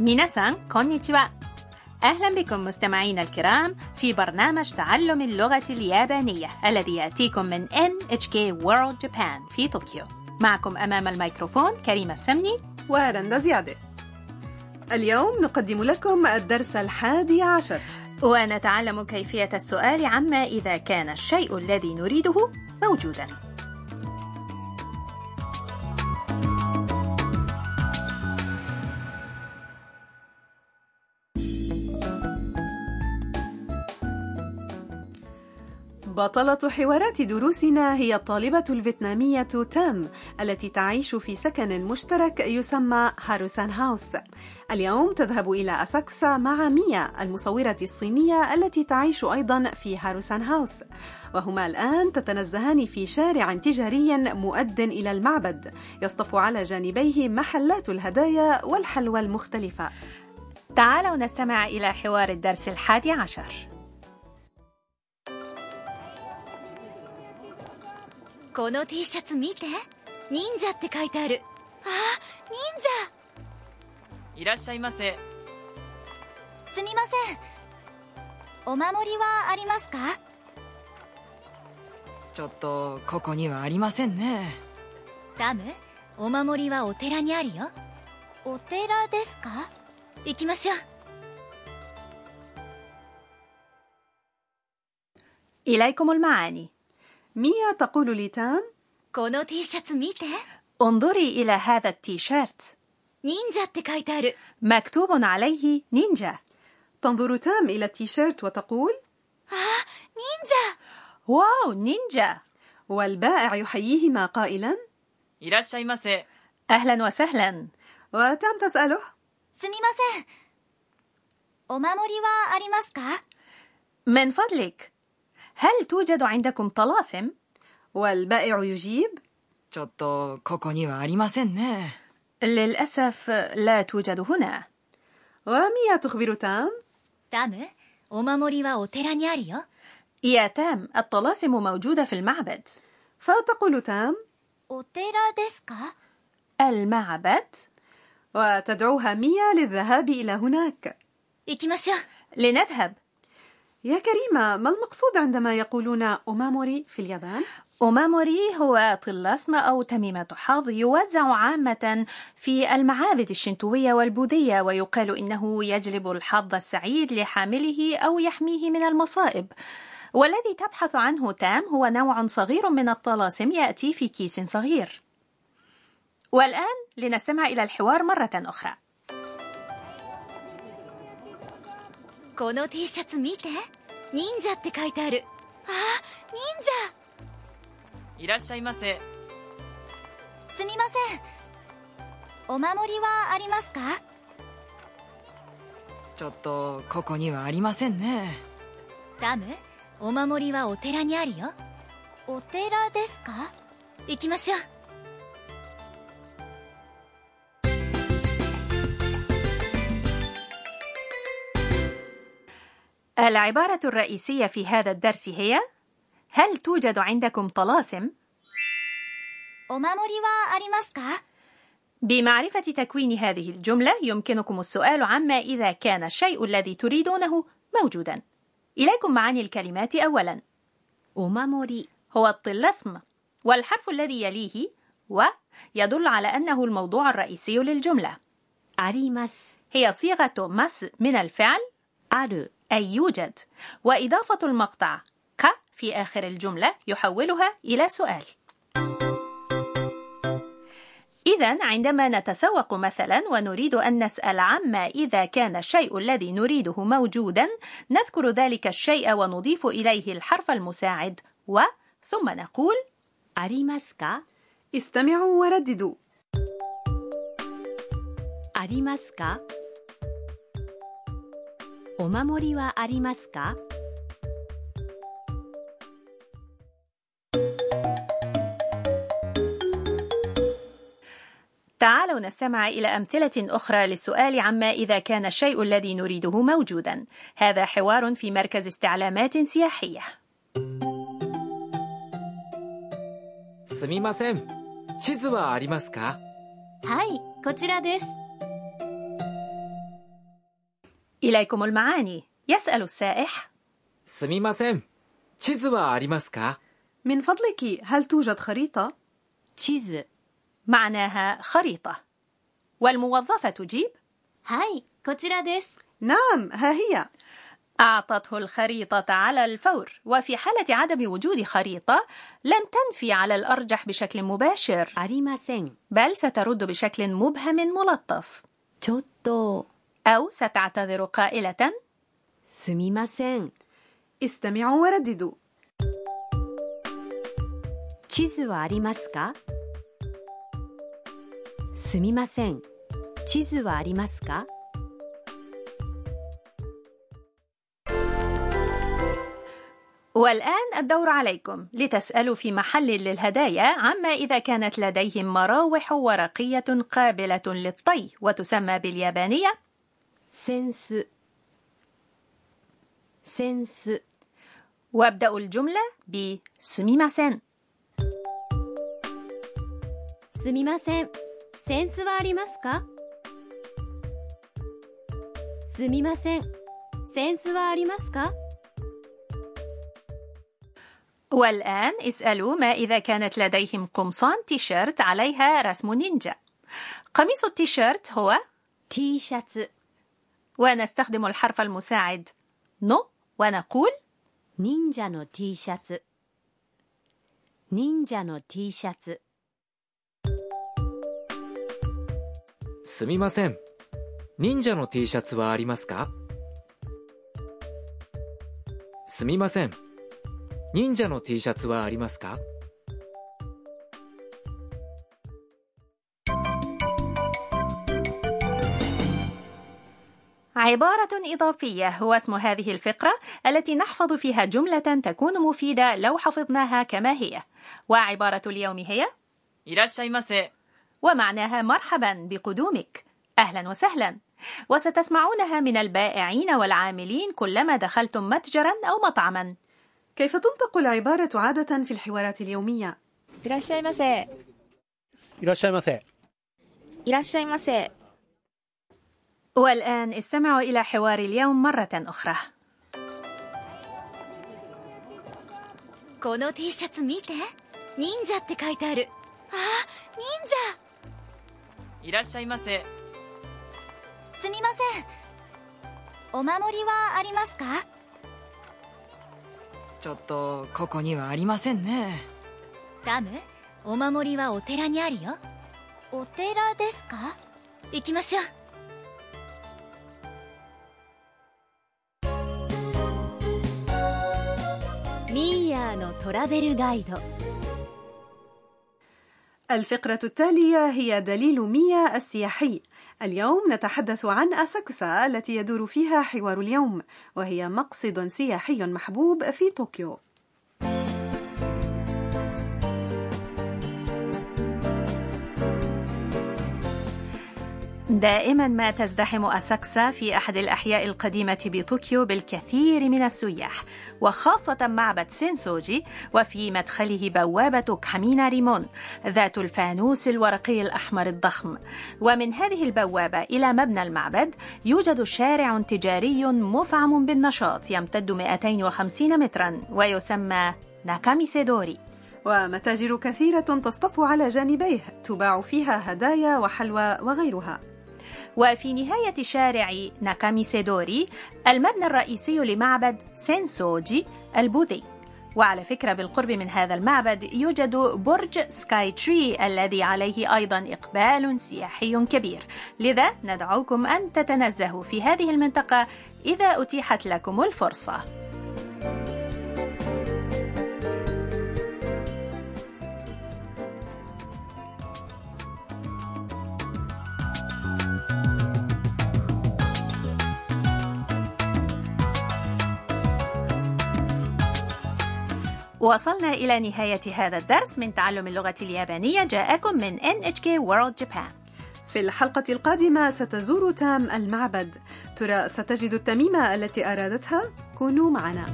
ميناسان كونيتشوا أهلا بكم مستمعينا الكرام في برنامج تعلم اللغة اليابانية الذي يأتيكم من NHK World Japan في طوكيو. معكم أمام الميكروفون كريمة السمني. ورندا زيادة. اليوم نقدم لكم الدرس الحادي عشر. ونتعلم كيفية السؤال عما إذا كان الشيء الذي نريده موجوداً. بطلة حوارات دروسنا هي الطالبة الفيتنامية تام التي تعيش في سكن مشترك يسمى هاروسان هاوس. اليوم تذهب إلى أساكوسا مع ميا المصورة الصينية التي تعيش أيضا في هاروسان هاوس. وهما الآن تتنزهان في شارع تجاري مؤد إلى المعبد. يصطف على جانبيه محلات الهدايا والحلوى المختلفة. تعالوا نستمع إلى حوار الدرس الحادي عشر. この T シャツ見て。忍者って書いてある。あ忍者。いらっしゃいませ。すみません。お守りはありますか？ちょっとここにはありませんね。ダム？お守りはお寺にあるよ。お寺ですか？行きましょう。イライコモルマーニ ميا تقول لتان انظري إلى هذا التيشيرت. مكتوب عليه نينجا. تنظر تام إلى التيشيرت وتقول آه نينجا. واو نينجا. والبائع يحييهما قائلا أهلا وسهلا. وتام تسأله من فضلك. هل توجد عندكم طلاسم؟ والبائع يجيب ちょっとここにはありませんね للأسف لا توجد هنا وميا تخبر تام ダムお守りはお寺にあるよ يا تام الطلاسم موجودة في المعبد فتقول تام お寺ですか المعبد وتدعوها ميا للذهاب إلى هناك 行きましょう لنذهب يا كريمة ما المقصود عندما يقولون أوماموري في اليابان؟ أوماموري هو طلاسم أو تميمة حظ يوزع عامة في المعابد الشنتوية والبوذية ويقال إنه يجلب الحظ السعيد لحامله أو يحميه من المصائب. والذي تبحث عنه تام هو نوع صغير من الطلاسم يأتي في كيس صغير. والآن لنستمع إلى الحوار مرة أخرى. この T シャツ見て。忍者って書いてある。あ忍いらっしゃいませ。者すみません。お守りはありますか？ちょっとここにはありませんね。ダム？お守りはお寺にあるよ。お寺ですか？行きましょう العبارة الرئيسية في هذا الدرس هي: هل توجد عندكم طلاسم؟ بمعرفة تكوين هذه الجملة يمكنكم السؤال عما إذا كان الشيء الذي تريدونه موجودا. إليكم معاني الكلمات أولا. أماموري هو الطلسم والحرف الذي يليه و يدل على أنه الموضوع الرئيسي للجملة. أريماس هي صيغة مس من الفعل أرو أي يوجد. وإضافة المقطع ك في آخر الجملة يحولها إلى سؤال. إذا عندما نتسوق مثلا ونريد أن نسأل عما إذا كان الشيء الذي نريده موجودا نذكر ذلك الشيء ونضيف إليه الحرف المساعد و ثم نقول أريماسكا. استمعوا ورددوا. أريماسكا. お守りはありますか تعالوا نستمع إلى أمثلة أخرى للسؤال عما إذا كان الشيء الذي نريده موجودا هذا حوار في مركز استعلامات سياحية すみません地図はありますかはいこちらです إليكم المعاني يسأل السائح すみません。地図はありますか من فضلك هل توجد خريطة؟ 地図 معناها خريطة والموظفة تجيب はいこちらです نعم ها هي أعطته الخريطة على الفور وفي حالة عدم وجود خريطة لن تنفي على الأرجح بشكل مباشر ありません بل سترد بشكل مبهم ملطف ちょっと أو ستعتذر قائلة すみません استمعوا ورددوا 地図はありますかすみません地図はありますか والآن الدور عليكم لتسألوا في محل للهدايا عما إذا كانت لديهم مراوح ورقية قابلة للطي وتسمى باليابانية センスセンス وابدأوا الجملة ب すみませんすみませんセンスはありますかすみませんセンスはありますか والآن اسألوا ما إذا كانت لديهم قمصان تيشيرت عليها رسم نينجا قميص التيشيرت هو T シャツ ونستخدم الحرف المساعد نو ونقول 忍者の T シャツ忍者の T シャツすみません。忍者の T シャツはありますかすみません。忍者の T シャツはありますか عبارة إضافية هو اسم هذه الفقرة التي نحفظ فيها جملة تكون مفيدة لو حفظناها كما هي وعبارة اليوم هي いらっしゃいませ ومعناها مرحبا بقدومك أهلا وسهلا وستسمعونها من البائعين والعاملين كلما دخلتم متجرا أو مطعما كيف تنطق العبارة عادة في الحوارات اليومية؟ いらっしゃいませ。いらっしゃいませ。いらっしゃいませ。 والآن استمعوا إلى حوار اليوم مرة أخرى この T シャツ見て忍者って書いてあるあ忍いらっしゃいませ者すみませんお守りはありますかちょっとここにはありませんねダムお守りはお寺にあるよお寺ですか行きましょう ミーヤーのトラベルガイド الفقرة التالية هي دليل ميا السياحي اليوم نتحدث عن أساكوسا التي يدور فيها حوار اليوم وهي مقصد سياحي محبوب في طوكيو دائما ما تزدحم أساكسا في أحد الأحياء القديمة بطوكيو بالكثير من السياح وخاصة معبد سينسوجي وفي مدخله بوابة كامينا ريمون ذات الفانوس الورقي الأحمر الضخم. ومن هذه البوابة إلى مبنى المعبد يوجد شارع تجاري مفعم بالنشاط يمتد 250 مترا ويسمى ناكاميسيدوري. ومتاجر كثيرة تصطف على جانبيه تباع فيها هدايا وحلوى وغيرها. وفي نهاية شارع ناكاميسيدوري المبنى الرئيسي لمعبد سينسوجي البوذي. وعلى فكرة بالقرب من هذا المعبد يوجد برج سكاي تري الذي عليه أيضا إقبال سياحي كبير. لذا ندعوكم أن تتنزهوا في هذه المنطقة إذا أتيحت لكم الفرصة. وصلنا إلى نهاية هذا الدرس من تعلم اللغة اليابانية. جاءكم من NHK World Japan. في الحلقة القادمة ستزور تام المعبد. ترى ستجد التميمة التي أرادتها؟ كونوا معنا.